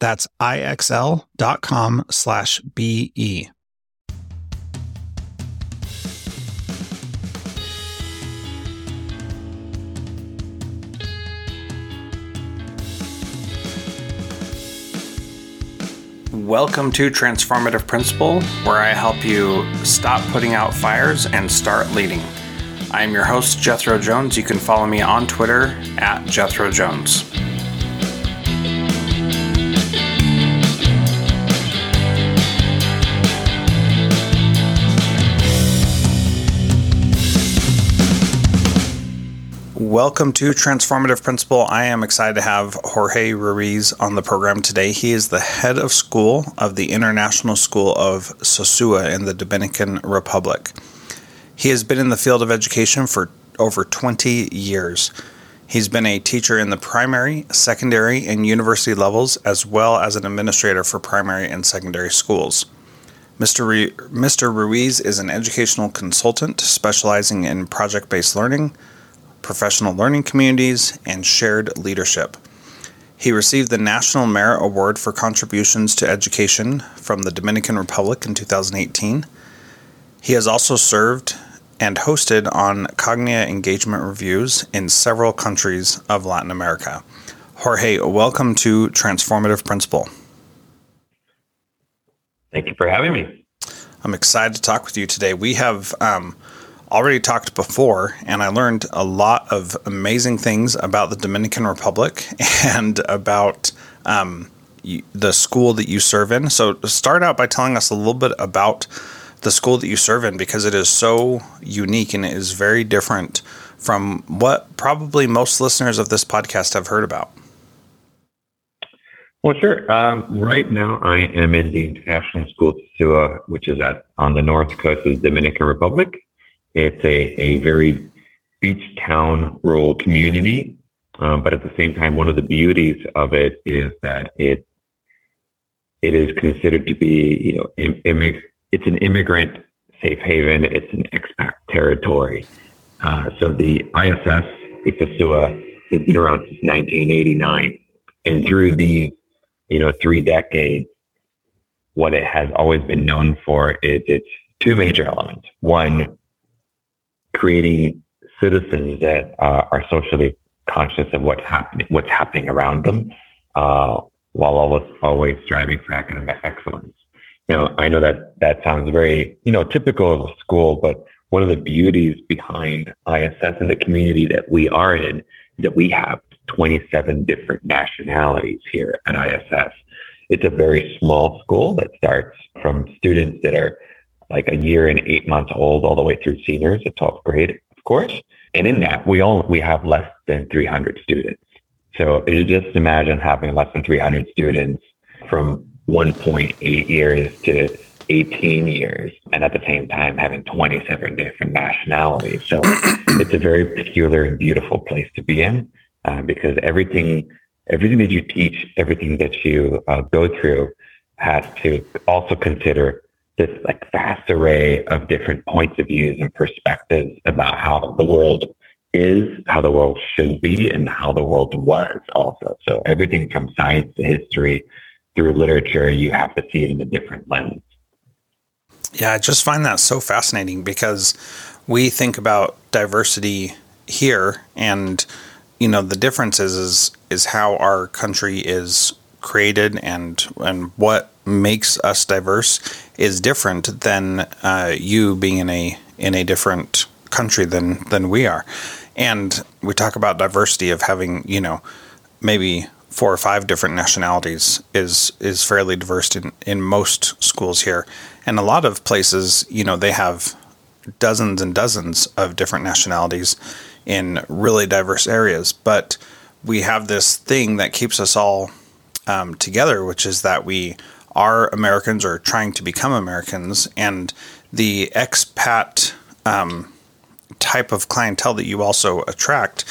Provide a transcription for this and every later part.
That's ixl.com slash BE. Welcome to Transformative Principal, where I help you stop putting out fires and start leading. I am your host, Jethro Jones. You can follow me on Twitter at Jethro Jones. Welcome to Transformative Principal. I am excited to have Jorge Ruiz on the program today. He is the head of school of the International School of Sosua in the Dominican Republic. He has been in the field of education for over 20 years. He's been a teacher in the primary, secondary, and university levels, as well as an administrator for primary and secondary schools. Mr. Ru- Mr. Ruiz is an educational consultant specializing in project based learning professional learning communities, and shared leadership. He received the National Merit Award for contributions to education from the Dominican Republic in 2018. He has also served and hosted on Cognia engagement reviews in several countries of Latin America. Jorge, welcome to Transformative Principal. Thank you for having me. I'm excited to talk with you today. We have um, already talked before, and I learned a lot of amazing things about the Dominican Republic and about um, the school that you serve in. So, start out by telling us a little bit about the school that you serve in because it is so unique and it is very different from what probably most listeners of this podcast have heard about. Well, sure. Um, right now, I am in the International School Sosua, which is at on the north coast of the Dominican Republic. It's a, a very beach town rural community. Um, but at the same time, one of the beauties of it is that it it is considered to be, you know, Im- it's an immigrant safe haven. It's an expat territory. Uh, so the ISS, the FASUA, has been around since 1989. And through the, you know, three decades, what it has always been known for is its two major elements. One, creating citizens that uh, are socially conscious of what's happening, what's happening around them, uh, while always, always striving for academic excellence. You know, I know that that sounds very, you know, typical of a school, but one of the beauties behind ISS and the community that we are in, that we have 27 different nationalities here at ISS. It's a very small school that starts from students that are like a year and eight months old all the way through seniors at 12th grade, of course. And in that, we all we have less than 300 students. So you just imagine having less than 300 students from 1.8 years to 18 years, and at the same time having 27 different nationalities. So it's a very peculiar and beautiful place to be in uh, because everything, everything that you teach, everything that you uh, go through has to also consider this like vast array of different points of views and perspectives about how the world is, how the world should be, and how the world was also. So everything from science to history through literature, you have to see it in a different lens. Yeah, I just find that so fascinating because we think about diversity here and you know the difference is is, is how our country is created and and what makes us diverse is different than uh, you being in a in a different country than than we are. And we talk about diversity of having you know maybe four or five different nationalities is is fairly diverse in in most schools here. And a lot of places, you know, they have dozens and dozens of different nationalities in really diverse areas. But we have this thing that keeps us all um, together, which is that we are Americans or trying to become Americans, and the expat um, type of clientele that you also attract,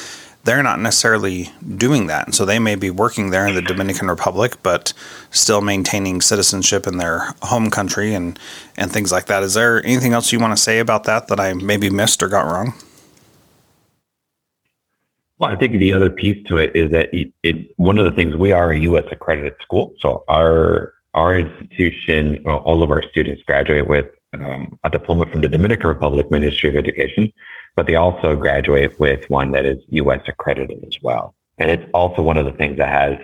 they're not necessarily doing that. And so they may be working there in the Dominican Republic, but still maintaining citizenship in their home country and, and things like that. Is there anything else you want to say about that that I maybe missed or got wrong? Well, I think the other piece to it is that it, it, one of the things we are a U.S. accredited school, so our our institution, well, all of our students graduate with um, a diploma from the Dominican Republic Ministry of Education, but they also graduate with one that is U.S. accredited as well. And it's also one of the things that has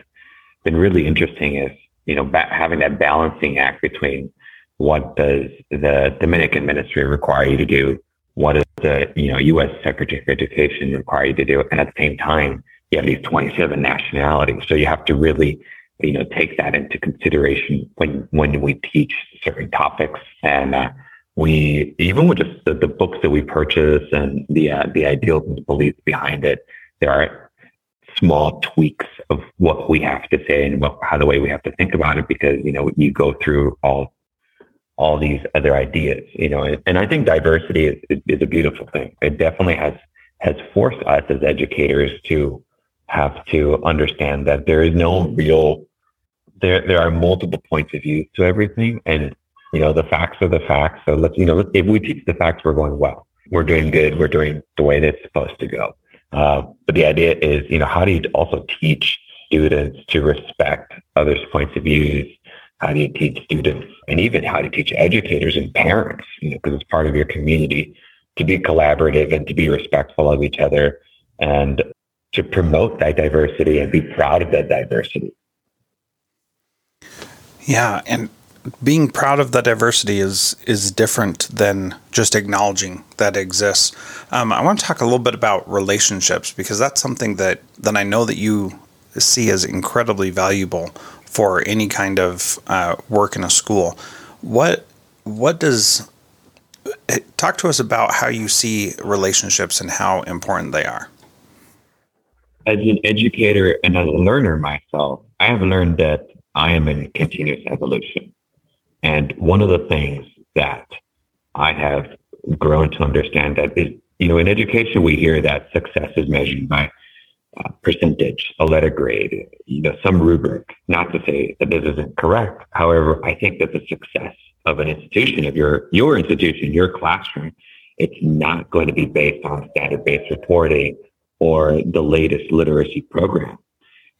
been really interesting is you know ba- having that balancing act between what does the Dominican Ministry require you to do what does the you know U.S. Secretary of Education require you to do? And at the same time, you have these 27 nationalities, so you have to really you know take that into consideration when when we teach certain topics. And uh, we even with just the, the, books that we purchase and the uh, the ideals and the beliefs behind it, there are small tweaks of what we have to say and what, how the way we have to think about it because you know you go through all all these other ideas, you know, and, and I think diversity is, is, is, a beautiful thing. It definitely has, has forced us as educators to have to understand that there is no real, there, there are multiple points of view to everything. And, you know, the facts are the facts. So let's, you know, if we teach the facts, we're going well. We're doing good. We're doing the way that it's supposed to go. Uh, but the idea is, you know, how do you also teach students to respect others' points of views how do you teach students and even how to teach educators and parents, you know, because it's part of your community to be collaborative and to be respectful of each other and to promote that diversity and be proud of that diversity. Yeah, and being proud of the diversity is is different than just acknowledging that exists. Um, I want to talk a little bit about relationships because that's something that that I know that you see as incredibly valuable for any kind of uh, work in a school. What what does talk to us about how you see relationships and how important they are? As an educator and a learner myself, I have learned that I am in continuous evolution. And one of the things that I have grown to understand that is, you know, in education, we hear that success is measured by uh, percentage, a letter grade, you know, some rubric. Not to say that this isn't correct. However, I think that the success of an institution, of your your institution, your classroom, it's not going to be based on standard-based reporting or the latest literacy program.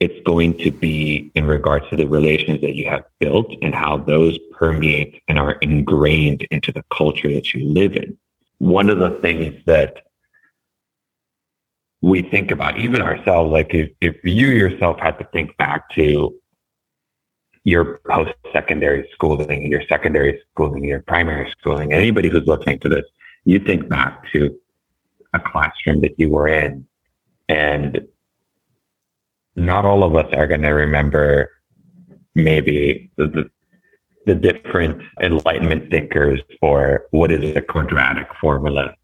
It's going to be in regards to the relations that you have built and how those permeate and are ingrained into the culture that you live in. One of the things that we think about, even ourselves, like if, if you yourself had to think back to your post secondary schooling, your secondary schooling, your primary schooling, anybody who's listening to this, you think back to a classroom that you were in, and not all of us are going to remember maybe the, the, the different enlightenment thinkers for what is a quadratic formula.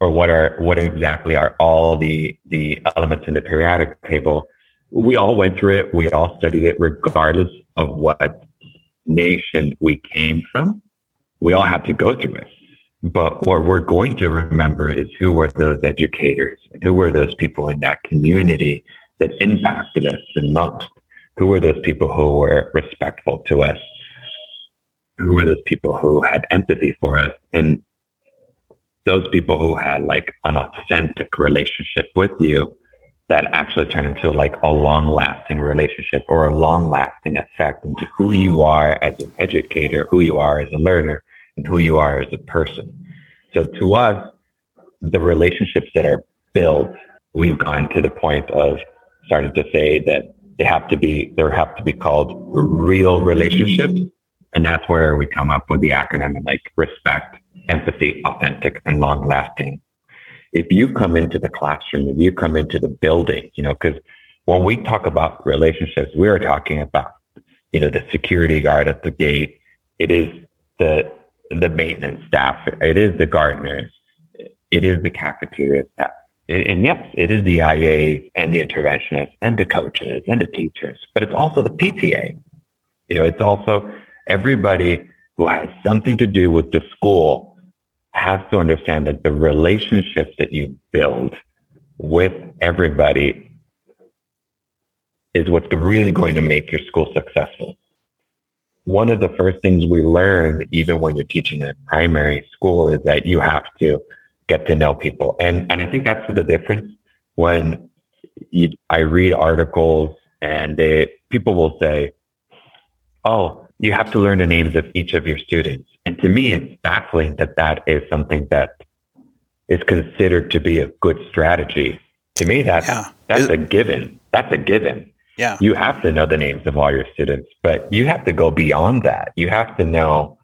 Or what are what exactly are all the the elements in the periodic table. We all went through it. We all studied it regardless of what nation we came from. We all have to go through it but what we're going to remember is who were those educators who were those people in that community that impacted us the most Who were those people who were respectful to us? Who were those people who had empathy for us? And those people who had like an authentic relationship with you that actually turned into like a long lasting relationship or a long lasting effect into who you are as an educator, who you are as a learner, and who you are as a person. So to us, the relationships that are built, we've gone to the point of starting to say that they have to be, there have to be called real relationships. And that's where we come up with the acronym like respect, empathy, authentic, and long lasting. If you come into the classroom, if you come into the building, you know, because when we talk about relationships, we are talking about, you know, the security guard at the gate. It is the the maintenance staff. It is the gardeners. It is the cafeteria staff. And yes, it is the IA and the interventionists and the coaches and the teachers, but it's also the PTA. You know, it's also everybody who has something to do with the school has to understand that the relationships that you build with everybody is what's really going to make your school successful one of the first things we learn, even when you're teaching in primary school, is that you have to get to know people. And, and I think that's the difference when you, I read articles and they, people will say, Oh, you have to learn the names of each of your students. And to me, it's baffling that that is something that is considered to be a good strategy. To me, that's, yeah. that's a given. That's a given. Yeah. You have to know the names of all your students, but you have to go beyond that. You have to know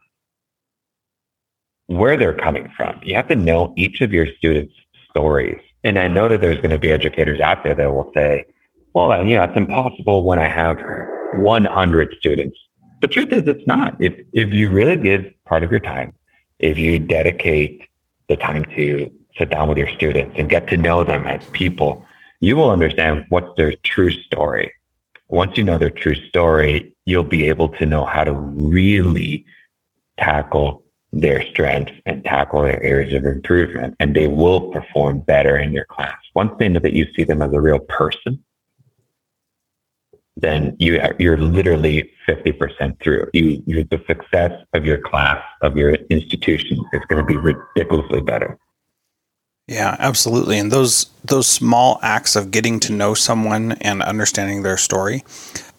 where they're coming from. You have to know each of your students' stories. And I know that there's going to be educators out there that will say, well, you know, it's impossible when I have 100 students. The truth is it's not. If, if you really give part of your time, if you dedicate the time to sit down with your students and get to know them as people, you will understand what's their true story once you know their true story, you'll be able to know how to really tackle their strengths and tackle their areas of improvement, and they will perform better in your class. Once they know that you see them as a real person, then you you're literally 50% through. You, you the success of your class of your institution is going to be ridiculously better. Yeah, absolutely. And those those small acts of getting to know someone and understanding their story,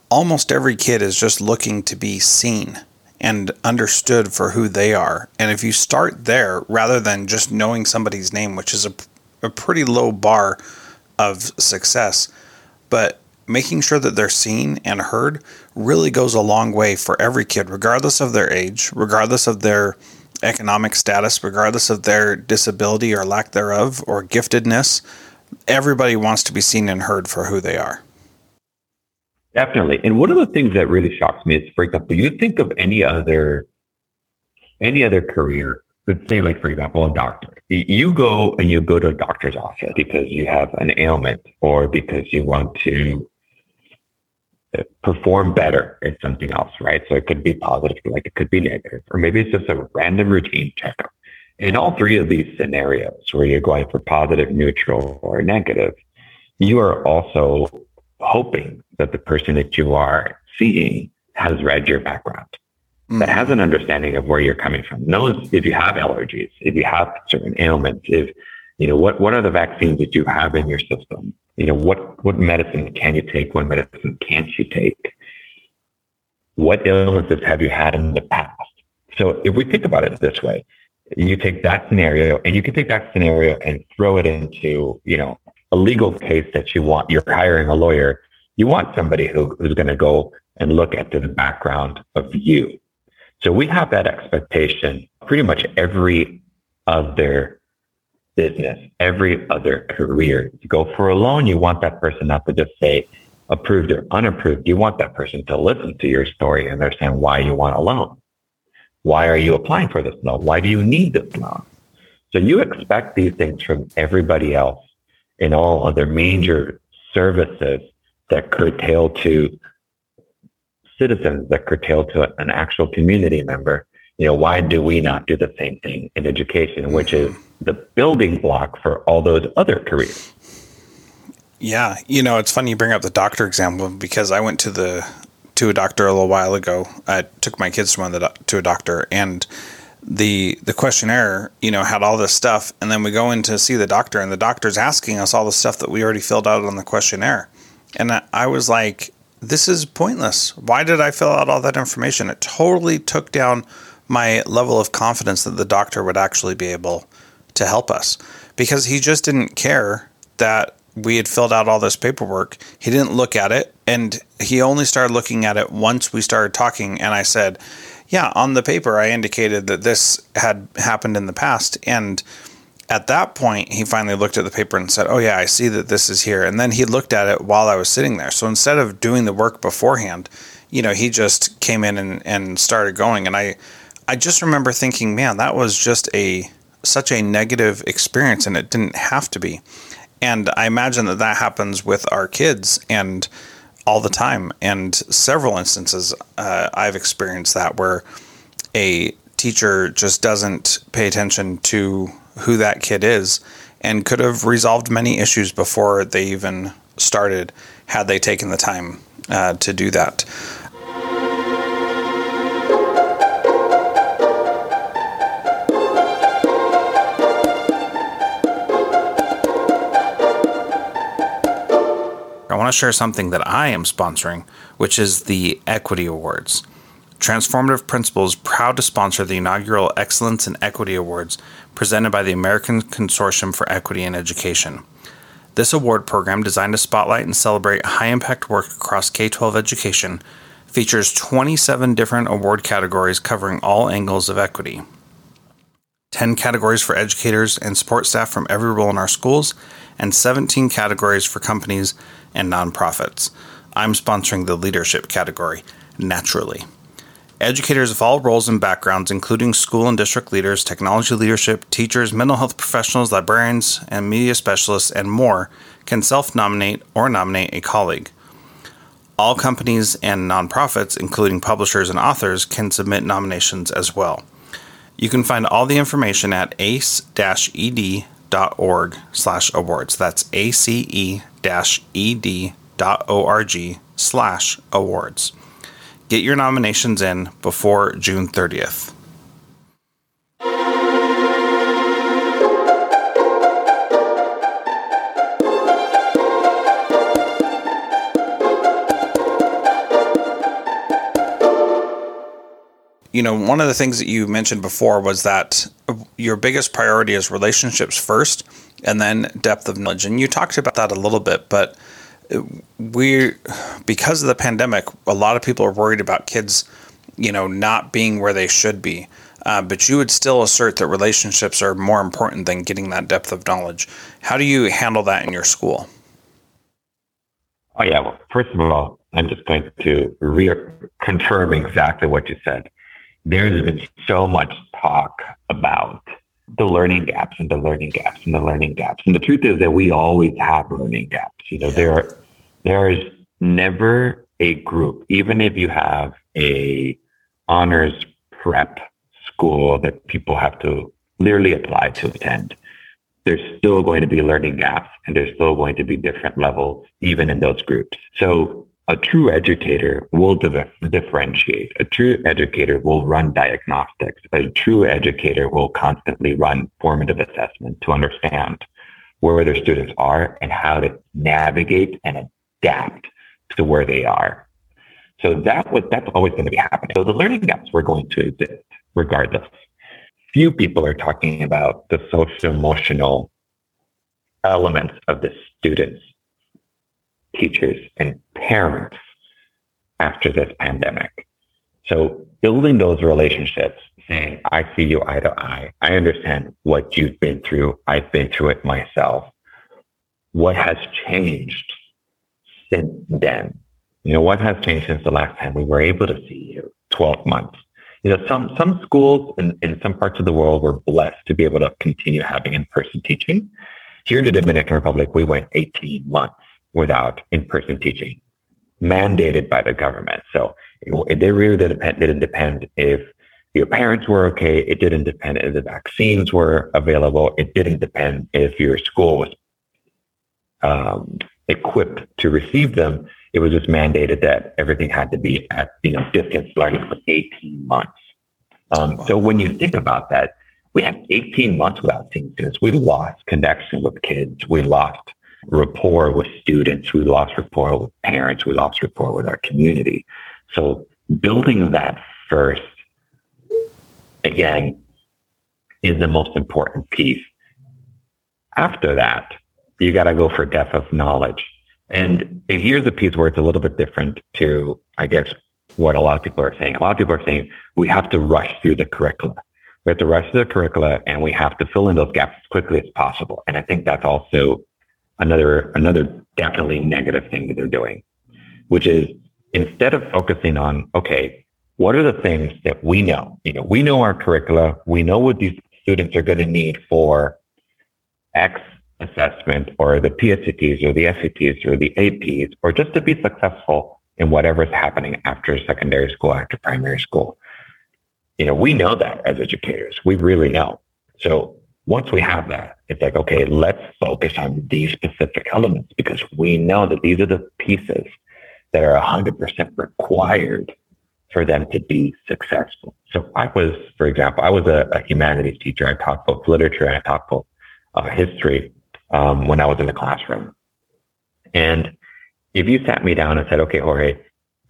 almost every kid is just looking to be seen and understood for who they are. And if you start there rather than just knowing somebody's name, which is a, a pretty low bar of success, but making sure that they're seen and heard really goes a long way for every kid, regardless of their age, regardless of their economic status, regardless of their disability or lack thereof or giftedness. Everybody wants to be seen and heard for who they are. Definitely. And one of the things that really shocks me is, for example, you think of any other any other career, let's say like for example, a doctor. You go and you go to a doctor's office because you have an ailment or because you want to perform better in something else, right? So it could be positive, like it could be negative, or maybe it's just a random routine checkup. In all three of these scenarios where you're going for positive, neutral, or negative, you are also hoping that the person that you are seeing has read your background, mm-hmm. that has an understanding of where you're coming from, knows if you have allergies, if you have certain ailments, if you know what what are the vaccines that you have in your system, you know, what, what medicine can you take? What medicine can't you take? What illnesses have you had in the past? So if we think about it this way, you take that scenario and you can take that scenario and throw it into, you know, a legal case that you want, you're hiring a lawyer. You want somebody who, who's going to go and look at the background of you. So we have that expectation pretty much every other business, every other career. You go for a loan, you want that person not to just say approved or unapproved. You want that person to listen to your story and understand why you want a loan. Why are you applying for this loan? Why do you need this loan? So you expect these things from everybody else in all other major services that curtail to citizens, that curtail to an actual community member. You know, why do we not do the same thing in education, which is the building block for all those other careers. Yeah, you know, it's funny you bring up the doctor example because I went to the to a doctor a little while ago. I took my kids to one the, to a doctor, and the the questionnaire, you know, had all this stuff, and then we go in to see the doctor, and the doctor's asking us all the stuff that we already filled out on the questionnaire, and I, I was like, "This is pointless. Why did I fill out all that information?" It totally took down my level of confidence that the doctor would actually be able to help us because he just didn't care that we had filled out all this paperwork. He didn't look at it and he only started looking at it once we started talking and I said, "Yeah, on the paper I indicated that this had happened in the past." And at that point, he finally looked at the paper and said, "Oh yeah, I see that this is here." And then he looked at it while I was sitting there. So instead of doing the work beforehand, you know, he just came in and, and started going and I I just remember thinking, "Man, that was just a such a negative experience and it didn't have to be." And I imagine that that happens with our kids and all the time. And several instances uh, I've experienced that where a teacher just doesn't pay attention to who that kid is and could have resolved many issues before they even started had they taken the time uh, to do that. Want to share something that I am sponsoring, which is the Equity Awards. Transformative Principal's proud to sponsor the inaugural Excellence in Equity Awards presented by the American Consortium for Equity in Education. This award program, designed to spotlight and celebrate high impact work across K 12 education, features 27 different award categories covering all angles of equity. 10 categories for educators and support staff from every role in our schools, and 17 categories for companies and nonprofits. I'm sponsoring the leadership category, naturally. Educators of all roles and backgrounds, including school and district leaders, technology leadership, teachers, mental health professionals, librarians, and media specialists, and more, can self nominate or nominate a colleague. All companies and nonprofits, including publishers and authors, can submit nominations as well. You can find all the information at ace-ed.org slash awards. That's ace-ed.org slash awards. Get your nominations in before June 30th. You know, one of the things that you mentioned before was that your biggest priority is relationships first and then depth of knowledge. And you talked about that a little bit, but we, because of the pandemic, a lot of people are worried about kids, you know, not being where they should be. Uh, but you would still assert that relationships are more important than getting that depth of knowledge. How do you handle that in your school? Oh, yeah. Well, first of all, I'm just going to reconfirm exactly what you said there's been so much talk about the learning gaps and the learning gaps and the learning gaps. And the truth is that we always have learning gaps. You know, yeah. there there is never a group, even if you have a honors prep school that people have to literally apply to attend. There's still going to be learning gaps and there's still going to be different levels, even in those groups. So a true educator will differentiate. A true educator will run diagnostics. A true educator will constantly run formative assessment to understand where their students are and how to navigate and adapt to where they are. So that was that's always going to be happening. So the learning gaps were going to exist regardless. Few people are talking about the social emotional elements of the students teachers and parents after this pandemic. So building those relationships, saying, I see you eye to eye. I understand what you've been through. I've been through it myself. What has changed since then? You know, what has changed since the last time we were able to see you? 12 months. You know, some, some schools in, in some parts of the world were blessed to be able to continue having in-person teaching. Here in the Dominican Republic, we went 18 months without in-person teaching, mandated by the government. So it, it really didn't depend, didn't depend if your parents were okay. It didn't depend if the vaccines were available. It didn't depend if your school was um, equipped to receive them. It was just mandated that everything had to be at you know distance learning for 18 months. Um, so when you think about that, we had 18 months without seeing students. We lost connection with kids. We lost rapport with students. We lost rapport with parents. We lost rapport with our community. So building that first, again, is the most important piece. After that, you got to go for depth of knowledge. And here's a piece where it's a little bit different to, I guess, what a lot of people are saying. A lot of people are saying we have to rush through the curricula. We have to rush through the curricula and we have to fill in those gaps as quickly as possible. And I think that's also another, another definitely negative thing that they're doing, which is instead of focusing on, okay, what are the things that we know? You know, we know our curricula. We know what these students are going to need for X assessment or the PSATs or the SATs or the APs or just to be successful in whatever's happening after secondary school, after primary school. You know, we know that as educators. We really know. So once we have that, it's like, okay, let's focus on these specific elements because we know that these are the pieces that are 100% required for them to be successful. So I was, for example, I was a, a humanities teacher. I taught both literature and I taught both uh, history um, when I was in the classroom. And if you sat me down and said, okay, Jorge,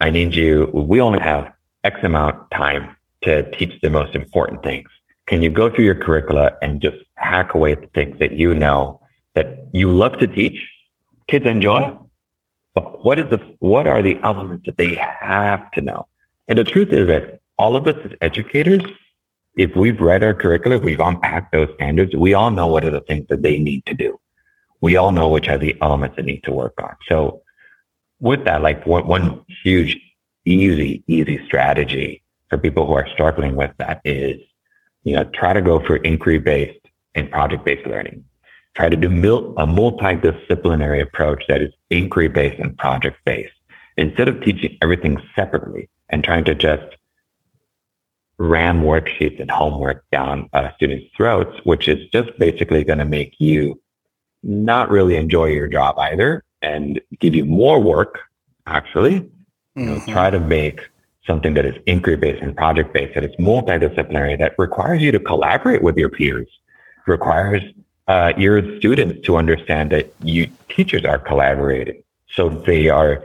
I need you, we only have X amount time to teach the most important things. Can you go through your curricula and just hack away at the things that you know that you love to teach, kids enjoy? But what is the, what are the elements that they have to know? And the truth is that all of us as educators, if we've read our curricula, we've unpacked those standards, we all know what are the things that they need to do. We all know which are the elements that need to work on. So with that, like one, one huge, easy, easy strategy for people who are struggling with that is, you know, try to go for inquiry based and project based learning. Try to do mil- a multidisciplinary approach that is inquiry based and project based instead of teaching everything separately and trying to just ram worksheets and homework down uh, students' throats, which is just basically going to make you not really enjoy your job either and give you more work, actually. Mm-hmm. You know, mm-hmm. try to make something that is inquiry based and project based, that is multidisciplinary, that requires you to collaborate with your peers, requires uh, your students to understand that you teachers are collaborating. So they are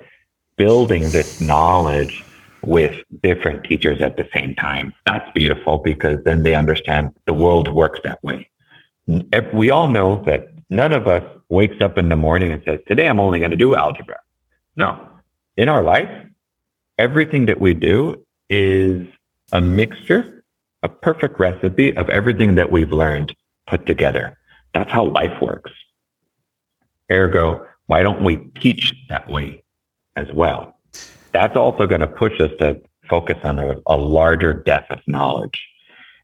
building this knowledge with different teachers at the same time. That's beautiful because then they understand the world works that way. We all know that none of us wakes up in the morning and says, today I'm only going to do algebra. No, in our life, everything that we do is a mixture, a perfect recipe of everything that we've learned put together. That's how life works. Ergo, why don't we teach that way as well? That's also going to push us to focus on a, a larger depth of knowledge.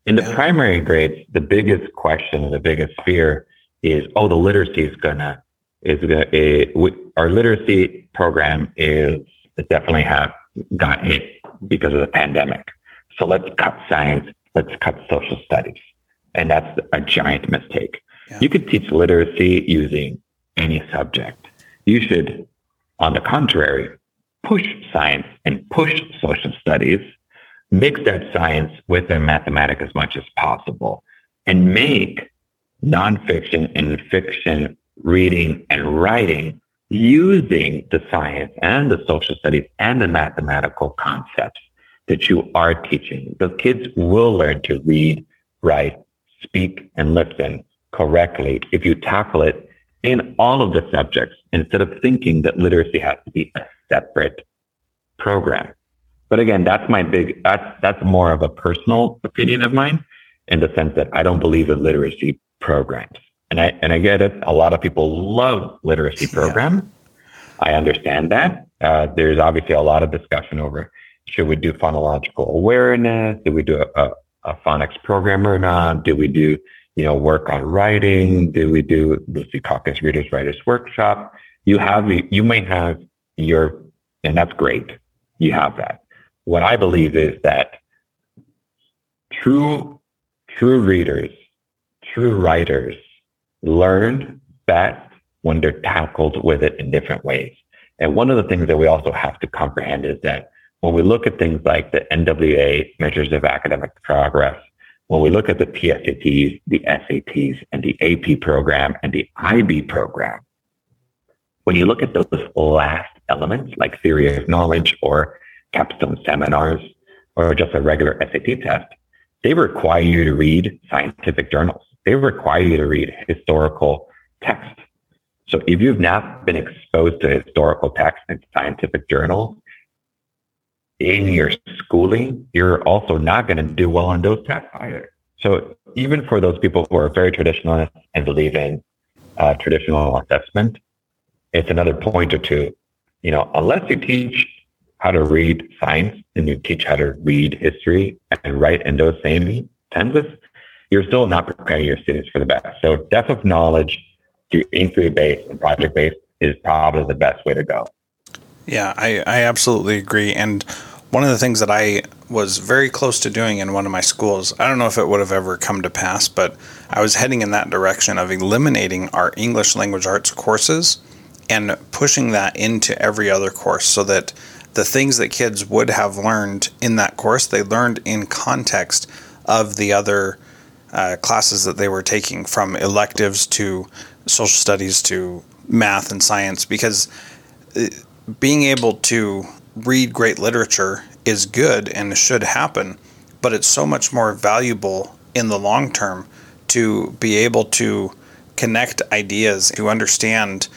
In the yeah. primary grades, the biggest question and the biggest fear is, oh, the literacy is gonna is gonna eh, it, our literacy program is definitely have got hit because of the pandemic. So let's cut science, let's cut social studies, and that's a giant mistake. Yeah. You could teach literacy using any subject. You should, on the contrary, push science and push social studies, mix that science with the mathematics as much as possible, and make nonfiction and fiction reading and writing using the science and the social studies and the mathematical concepts that you are teaching. The kids will learn to read, write, speak, and listen correctly if you tackle it in all of the subjects instead of thinking that literacy has to be a separate program. But again, that's my big, that's, that's more of a personal opinion of mine in the sense that I don't believe in literacy programs. And I, and I get it. A lot of people love literacy programs. Yeah. I understand that. Uh, there's obviously a lot of discussion over should we do phonological awareness? Do we do a, a, a phonics program or not? Do we do, you know, work on writing? Do we do Lucy Calkins Readers Writers Workshop? You have, you may have your, and that's great. You have that. What I believe is that true, true readers true writers learn that when they're tackled with it in different ways. And one of the things that we also have to comprehend is that when we look at things like the NWEA measures of academic progress, when we look at the PSATs, the SATs, and the AP program and the IB program, when you look at those last elements like theory of knowledge or capstone seminars or just a regular SAT test, they require you to read scientific journals. They require you to read historical text. So if you've not been exposed to historical text and scientific journals in your schooling, you're also not going to do well on those tests either. So even for those people who are very traditionalist and believe in uh, traditional assessment, it's another point or two. You know, unless you teach how to read science and you teach how to read history and write in those same tenses, you're still not preparing your students for the best. So depth of knowledge through inquiry based and project based is probably the best way to go. Yeah, I, I absolutely agree. And one of the things that I was very close to doing in one of my schools, I don't know if it would have ever come to pass, but I was heading in that direction of eliminating our English language arts courses and pushing that into every other course so that the things that kids would have learned in that course, they learned in context of the other uh, classes that they were taking from electives to social studies to math and science because uh, being able to read great literature is good and should happen, but it's so much more valuable in the long term to be able to connect ideas, to understand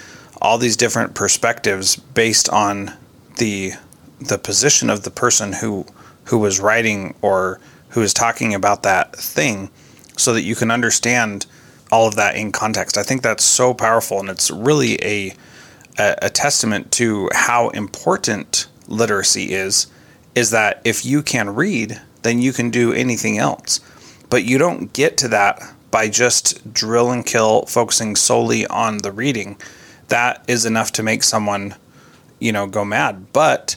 all these different perspectives based on the the position of the person who who was writing or who is talking about that thing so that you can understand all of that in context. I think that's so powerful and it's really a a, a testament to how important literacy is is that if you can read, then you can do anything else. But you don't get to that by just drill and kill focusing solely on the reading. That is enough to make someone, you know, go mad. But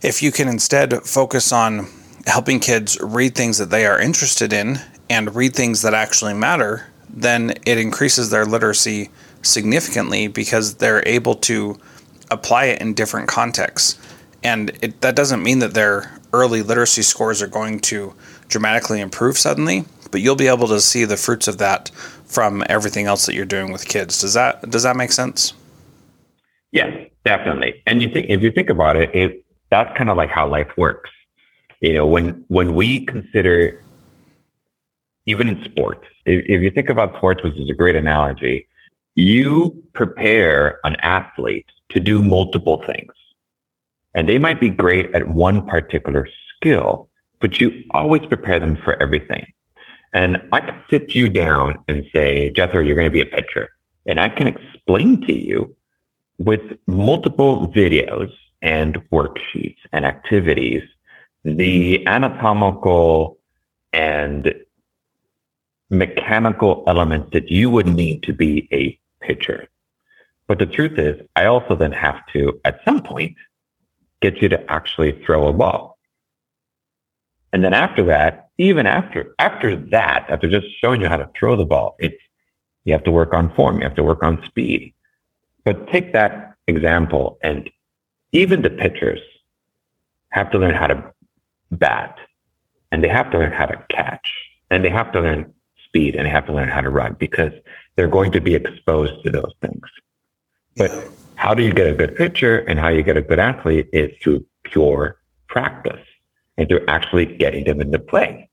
if you can instead focus on helping kids read things that they are interested in and read things that actually matter, then it increases their literacy significantly because they're able to apply it in different contexts. And it, that doesn't mean that their early literacy scores are going to dramatically improve suddenly, but you'll be able to see the fruits of that from everything else that you're doing with kids. Does that does that make sense? Yes, definitely. And you think if you think about it, it that's kind of like how life works. You know, when when we consider even in sports, if, if you think about sports, which is a great analogy, you prepare an athlete to do multiple things. And they might be great at one particular skill, but you always prepare them for everything. And I can sit you down and say, Jethro, you're going to be a pitcher. And I can explain to you with multiple videos and worksheets and activities the anatomical and mechanical elements that you would need to be a pitcher. But the truth is, I also then have to, at some point, get you to actually throw a ball. And then after that, even after after that, after just showing you how to throw the ball, it's you have to work on form, you have to work on speed. But take that example, and even the pitchers have to learn how to bat, and they have to learn how to catch, and they have to learn speed, and they have to learn how to run because they're going to be exposed to those things. But how do you get a good pitcher and how you get a good athlete is through pure practice and through actually getting them into play.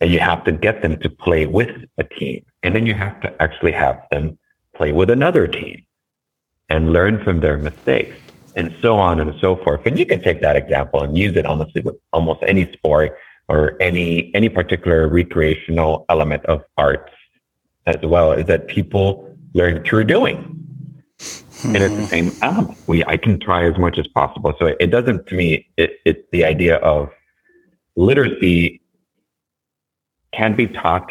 And you have to get them to play with a team. And then you have to actually have them play with another team and learn from their mistakes and so on and so forth. And you can take that example and use it honestly with almost any sport or any any particular recreational element of arts as well, is that people learn through doing. And it's the hmm. same element. We I can try as much as possible. So it, it doesn't to me it, it's the idea of literacy can be taught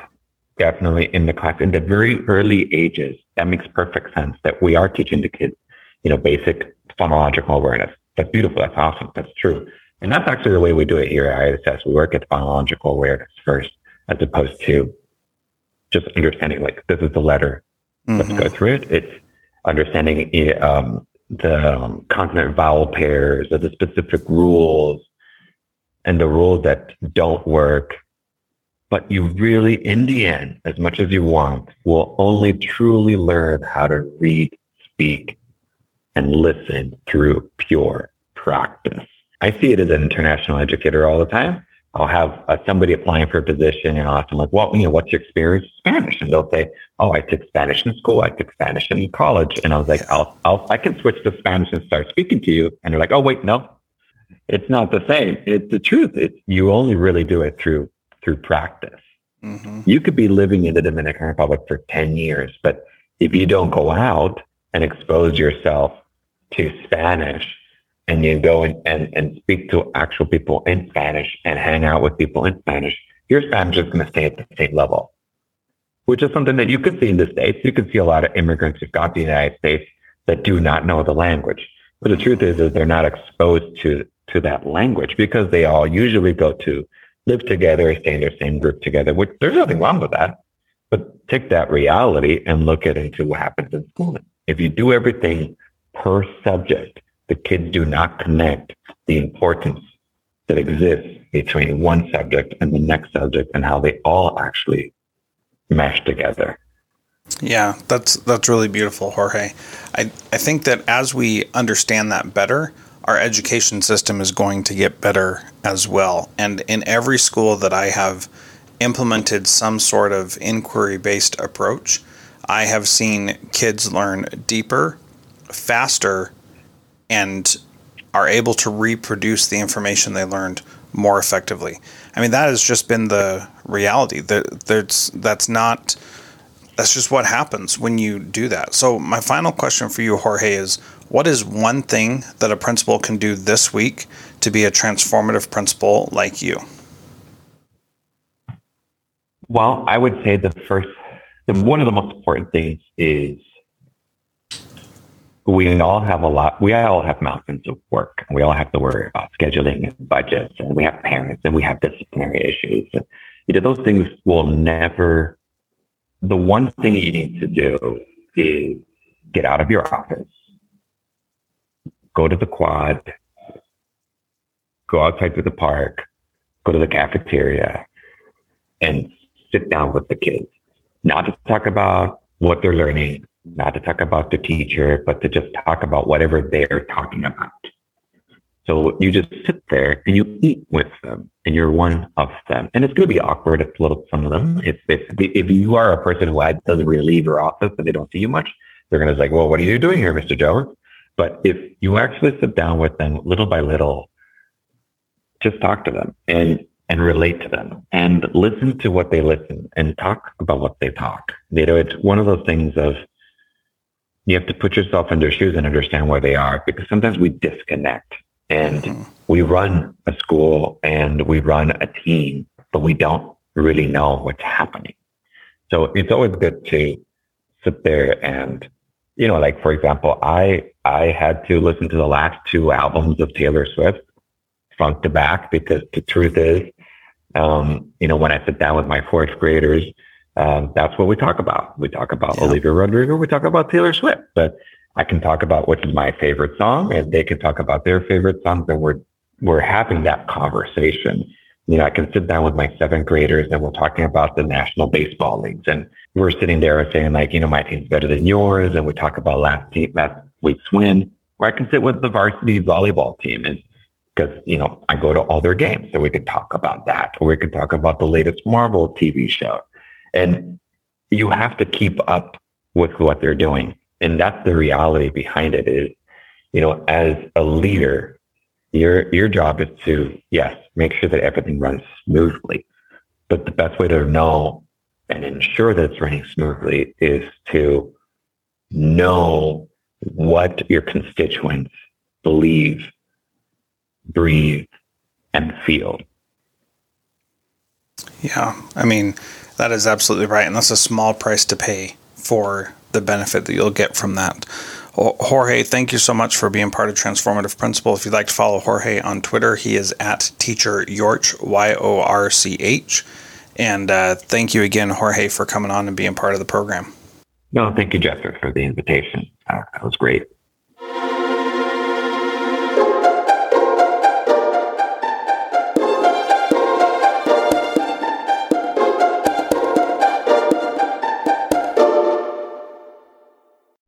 definitely in the class in the very early ages. That makes perfect sense that we are teaching the kids, you know, basic phonological awareness. That's beautiful. That's awesome. That's true. And that's actually the way we do it here at ISS. We work at phonological awareness first, as opposed to just understanding like this is the letter. Mm-hmm. Let's go through it. It's understanding um, the um, consonant vowel pairs or the specific rules and the rules that don't work. But you really, in the end, as much as you want, will only truly learn how to read, speak, and listen through pure practice. I see it as an international educator all the time. I'll have uh, somebody applying for a position and I'll ask them like, well, you know, what's your experience in Spanish? And they'll say, oh, I took Spanish in school. I took Spanish in college. And I was like, I'll, I'll, I can switch to Spanish and start speaking to you. And they're like, oh, wait, no, it's not the same. It's the truth. It's, you only really do it through, through practice. Mm-hmm. You could be living in the Dominican Republic for 10 years, but if you don't go out and expose yourself to Spanish and you go and, and, and speak to actual people in Spanish and hang out with people in Spanish, your Spanish is going to stay at the same level, which is something that you could see in the States. You could see a lot of immigrants who've got to the United States that do not know the language. But the truth is, is they're not exposed to, to that language because they all usually go to live together, stay in their same group together, which there's nothing wrong with that. But take that reality and look at into what happens in school. If you do everything per subject, the kids do not connect the importance that exists between one subject and the next subject and how they all actually mesh together. Yeah, that's that's really beautiful, Jorge. I, I think that as we understand that better, our education system is going to get better as well. And in every school that I have implemented some sort of inquiry based approach, I have seen kids learn deeper, faster, and are able to reproduce the information they learned more effectively. I mean, that has just been the reality. That that's that's not that's just what happens when you do that. So my final question for you, Jorge, is what is one thing that a principal can do this week to be a transformative principal like you? Well, I would say the first, the, one of the most important things is we all have a lot, we all have mountains of work. We all have to worry about scheduling and budgets, and we have parents and we have disciplinary issues. And, you know, those things will never, the one thing you need to do is get out of your office, go to the quad, go outside to the park, go to the cafeteria, and sit down with the kids. Not to talk about what they're learning, not to talk about the teacher, but to just talk about whatever they're talking about. So you just sit there and you eat with them and you're one of them. And it's going to be awkward at little, some of them. If, if, if you are a person who doesn't really leave your office and they don't see you much, they're going to say, well, what are you doing here, Mr. Jones? But if you actually sit down with them little by little, just talk to them and, and relate to them and listen to what they listen and talk about what they talk. You know, it's one of those things of, you have to put yourself in their shoes and understand where they are because sometimes we disconnect and mm-hmm. we run a school and we run a team, but we don't really know what's happening. So it's always good to sit there and, you know, like for example, I I had to listen to the last two albums of Taylor Swift front to back because the truth is, um, you know, when I sit down with my fourth graders, um, that's what we talk about. We talk about yeah. Olivia Rodrigo. We talk about Taylor Swift. But I can talk about is my favorite song, and they can talk about their favorite songs, and we're we're having that conversation. You know, I can sit down with my seventh graders, and we're talking about the national baseball leagues, and we're sitting there and saying like, you know, my team's better than yours, and we talk about last team last week's win. Or I can sit with the varsity volleyball team and because you know I go to all their games, so we could talk about that, or we could talk about the latest Marvel TV show. And you have to keep up with what they're doing. And that's the reality behind it is, you know, as a leader, your, your job is to, yes, make sure that everything runs smoothly. But the best way to know and ensure that it's running smoothly is to know what your constituents believe, breathe, and feel. Yeah. I mean, that is absolutely right. And that's a small price to pay for the benefit that you'll get from that. Jorge, thank you so much for being part of Transformative Principal. If you'd like to follow Jorge on Twitter, he is at Teacher Yorch, Y O R C H. And uh, thank you again, Jorge, for coming on and being part of the program. No, thank you, Jethro, for the invitation. Uh, that was great.